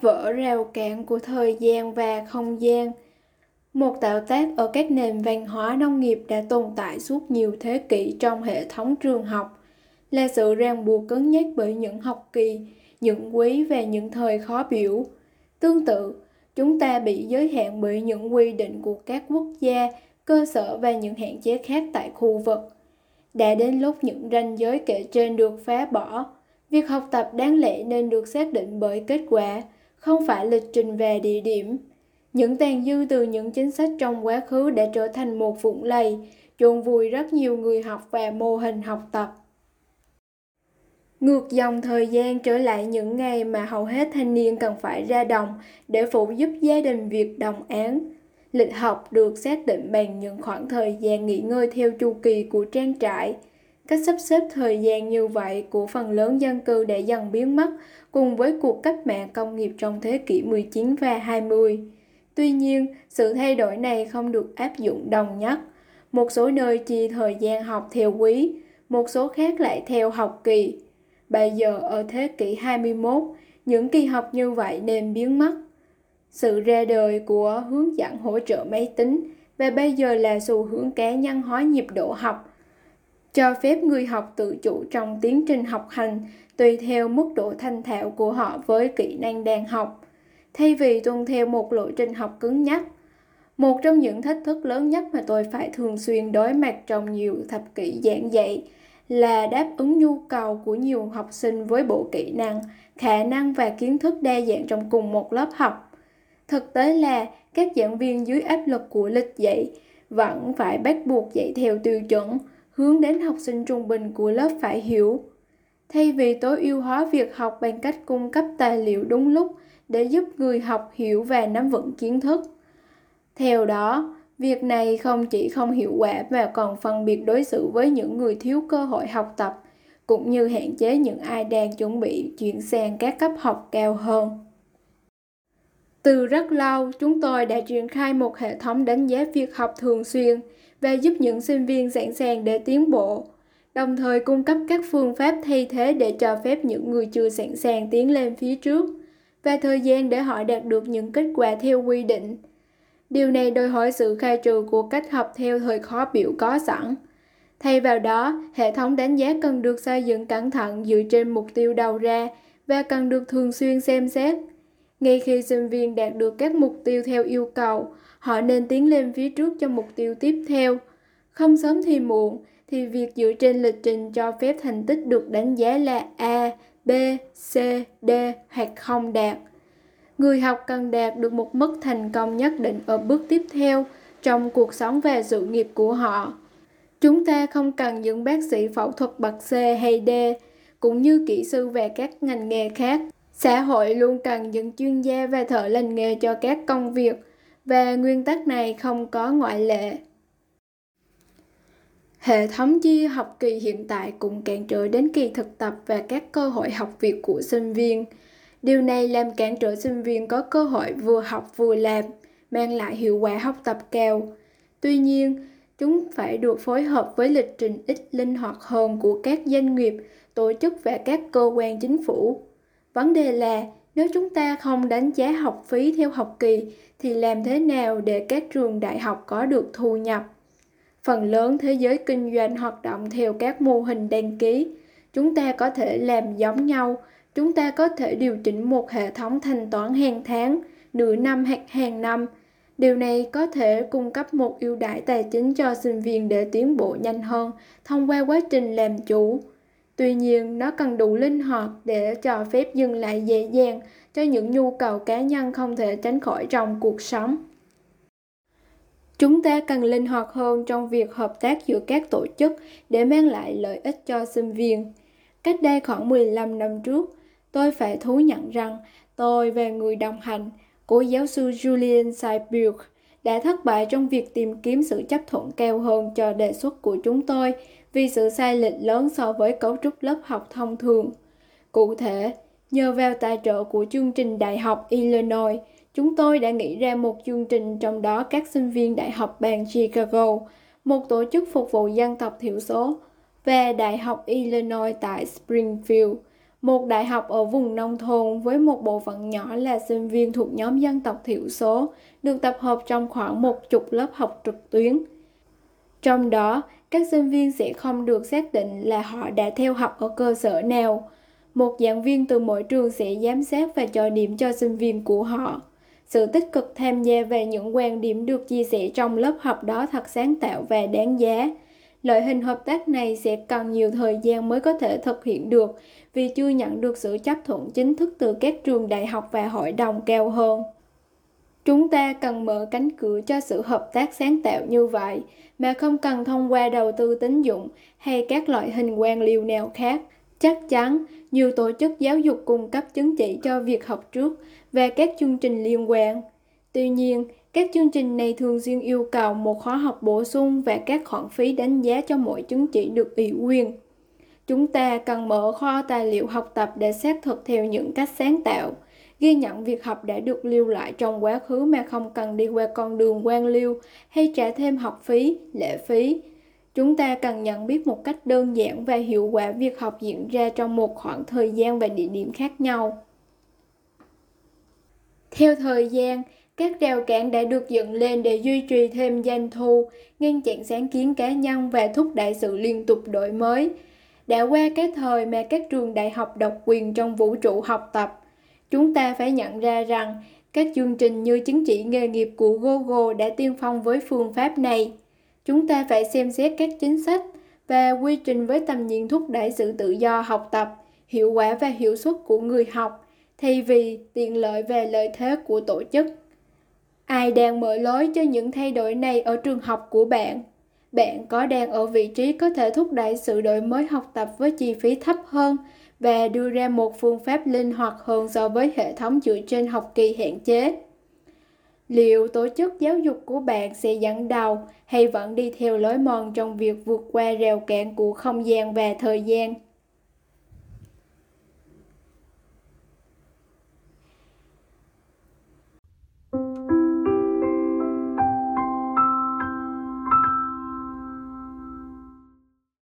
vỡ rào cản của thời gian và không gian. Một tạo tác ở các nền văn hóa nông nghiệp đã tồn tại suốt nhiều thế kỷ trong hệ thống trường học, là sự ràng buộc cứng nhắc bởi những học kỳ, những quý và những thời khó biểu. Tương tự, chúng ta bị giới hạn bởi những quy định của các quốc gia, cơ sở và những hạn chế khác tại khu vực. Đã đến lúc những ranh giới kể trên được phá bỏ, việc học tập đáng lẽ nên được xác định bởi kết quả, không phải lịch trình về địa điểm. Những tàn dư từ những chính sách trong quá khứ đã trở thành một vũng lầy, chôn vùi rất nhiều người học và mô hình học tập. Ngược dòng thời gian trở lại những ngày mà hầu hết thanh niên cần phải ra đồng để phụ giúp gia đình việc đồng án. Lịch học được xác định bằng những khoảng thời gian nghỉ ngơi theo chu kỳ của trang trại. Cách sắp xếp thời gian như vậy của phần lớn dân cư đã dần biến mất cùng với cuộc cách mạng công nghiệp trong thế kỷ 19 và 20. Tuy nhiên, sự thay đổi này không được áp dụng đồng nhất. Một số nơi chia thời gian học theo quý, một số khác lại theo học kỳ. Bây giờ ở thế kỷ 21, những kỳ học như vậy nên biến mất. Sự ra đời của hướng dẫn hỗ trợ máy tính và bây giờ là xu hướng cá nhân hóa nhịp độ học, cho phép người học tự chủ trong tiến trình học hành tùy theo mức độ thành thạo của họ với kỹ năng đang học, thay vì tuân theo một lộ trình học cứng nhắc. Một trong những thách thức lớn nhất mà tôi phải thường xuyên đối mặt trong nhiều thập kỷ giảng dạy là đáp ứng nhu cầu của nhiều học sinh với bộ kỹ năng, khả năng và kiến thức đa dạng trong cùng một lớp học. Thực tế là các giảng viên dưới áp lực của lịch dạy vẫn phải bắt buộc dạy theo tiêu chuẩn, hướng đến học sinh trung bình của lớp phải hiểu. Thay vì tối ưu hóa việc học bằng cách cung cấp tài liệu đúng lúc để giúp người học hiểu và nắm vững kiến thức. Theo đó, Việc này không chỉ không hiệu quả mà còn phân biệt đối xử với những người thiếu cơ hội học tập, cũng như hạn chế những ai đang chuẩn bị chuyển sang các cấp học cao hơn. Từ rất lâu, chúng tôi đã triển khai một hệ thống đánh giá việc học thường xuyên và giúp những sinh viên sẵn sàng để tiến bộ, đồng thời cung cấp các phương pháp thay thế để cho phép những người chưa sẵn sàng tiến lên phía trước và thời gian để họ đạt được những kết quả theo quy định. Điều này đòi hỏi sự khai trừ của cách học theo thời khó biểu có sẵn. Thay vào đó, hệ thống đánh giá cần được xây dựng cẩn thận dựa trên mục tiêu đầu ra và cần được thường xuyên xem xét. Ngay khi sinh viên đạt được các mục tiêu theo yêu cầu, họ nên tiến lên phía trước cho mục tiêu tiếp theo. Không sớm thì muộn, thì việc dựa trên lịch trình cho phép thành tích được đánh giá là A, B, C, D hoặc không đạt người học cần đạt được một mức thành công nhất định ở bước tiếp theo trong cuộc sống và sự nghiệp của họ. Chúng ta không cần những bác sĩ phẫu thuật bậc C hay D, cũng như kỹ sư về các ngành nghề khác. Xã hội luôn cần những chuyên gia và thợ lành nghề cho các công việc, và nguyên tắc này không có ngoại lệ. Hệ thống chia học kỳ hiện tại cũng cản trở đến kỳ thực tập và các cơ hội học việc của sinh viên. Điều này làm cản trở sinh viên có cơ hội vừa học vừa làm, mang lại hiệu quả học tập cao. Tuy nhiên, chúng phải được phối hợp với lịch trình ít linh hoạt hơn của các doanh nghiệp, tổ chức và các cơ quan chính phủ. Vấn đề là nếu chúng ta không đánh giá học phí theo học kỳ thì làm thế nào để các trường đại học có được thu nhập? Phần lớn thế giới kinh doanh hoạt động theo các mô hình đăng ký. Chúng ta có thể làm giống nhau chúng ta có thể điều chỉnh một hệ thống thanh toán hàng tháng, nửa năm hoặc hàng năm. Điều này có thể cung cấp một ưu đãi tài chính cho sinh viên để tiến bộ nhanh hơn thông qua quá trình làm chủ. Tuy nhiên, nó cần đủ linh hoạt để cho phép dừng lại dễ dàng cho những nhu cầu cá nhân không thể tránh khỏi trong cuộc sống. Chúng ta cần linh hoạt hơn trong việc hợp tác giữa các tổ chức để mang lại lợi ích cho sinh viên. Cách đây khoảng 15 năm trước, Tôi phải thú nhận rằng tôi và người đồng hành, của giáo sư Julian Seiburg, đã thất bại trong việc tìm kiếm sự chấp thuận cao hơn cho đề xuất của chúng tôi vì sự sai lệch lớn so với cấu trúc lớp học thông thường. Cụ thể, nhờ vào tài trợ của chương trình Đại học Illinois, chúng tôi đã nghĩ ra một chương trình trong đó các sinh viên Đại học bang Chicago, một tổ chức phục vụ dân tộc thiểu số, và Đại học Illinois tại Springfield – một đại học ở vùng nông thôn với một bộ phận nhỏ là sinh viên thuộc nhóm dân tộc thiểu số được tập hợp trong khoảng một chục lớp học trực tuyến. Trong đó, các sinh viên sẽ không được xác định là họ đã theo học ở cơ sở nào. Một giảng viên từ mỗi trường sẽ giám sát và cho điểm cho sinh viên của họ. Sự tích cực tham gia về những quan điểm được chia sẻ trong lớp học đó thật sáng tạo và đáng giá. Loại hình hợp tác này sẽ cần nhiều thời gian mới có thể thực hiện được, vì chưa nhận được sự chấp thuận chính thức từ các trường đại học và hội đồng cao hơn. Chúng ta cần mở cánh cửa cho sự hợp tác sáng tạo như vậy mà không cần thông qua đầu tư tín dụng hay các loại hình quan liêu nào khác. Chắc chắn, nhiều tổ chức giáo dục cung cấp chứng chỉ cho việc học trước và các chương trình liên quan. Tuy nhiên, các chương trình này thường xuyên yêu cầu một khóa học bổ sung và các khoản phí đánh giá cho mỗi chứng chỉ được ủy quyền. Chúng ta cần mở kho tài liệu học tập để xác thực theo những cách sáng tạo, ghi nhận việc học đã được lưu lại trong quá khứ mà không cần đi qua con đường quan liêu hay trả thêm học phí, lệ phí. Chúng ta cần nhận biết một cách đơn giản và hiệu quả việc học diễn ra trong một khoảng thời gian và địa điểm khác nhau. Theo thời gian, các rào cản đã được dựng lên để duy trì thêm doanh thu, ngăn chặn sáng kiến cá nhân và thúc đẩy sự liên tục đổi mới. Đã qua cái thời mà các trường đại học độc quyền trong vũ trụ học tập, chúng ta phải nhận ra rằng các chương trình như chứng chỉ nghề nghiệp của Google đã tiên phong với phương pháp này. Chúng ta phải xem xét các chính sách và quy trình với tầm nhìn thúc đẩy sự tự do học tập, hiệu quả và hiệu suất của người học, thay vì tiện lợi về lợi thế của tổ chức. Ai đang mở lối cho những thay đổi này ở trường học của bạn? Bạn có đang ở vị trí có thể thúc đẩy sự đổi mới học tập với chi phí thấp hơn và đưa ra một phương pháp linh hoạt hơn so với hệ thống dựa trên học kỳ hạn chế? Liệu tổ chức giáo dục của bạn sẽ dẫn đầu hay vẫn đi theo lối mòn trong việc vượt qua rào cản của không gian và thời gian?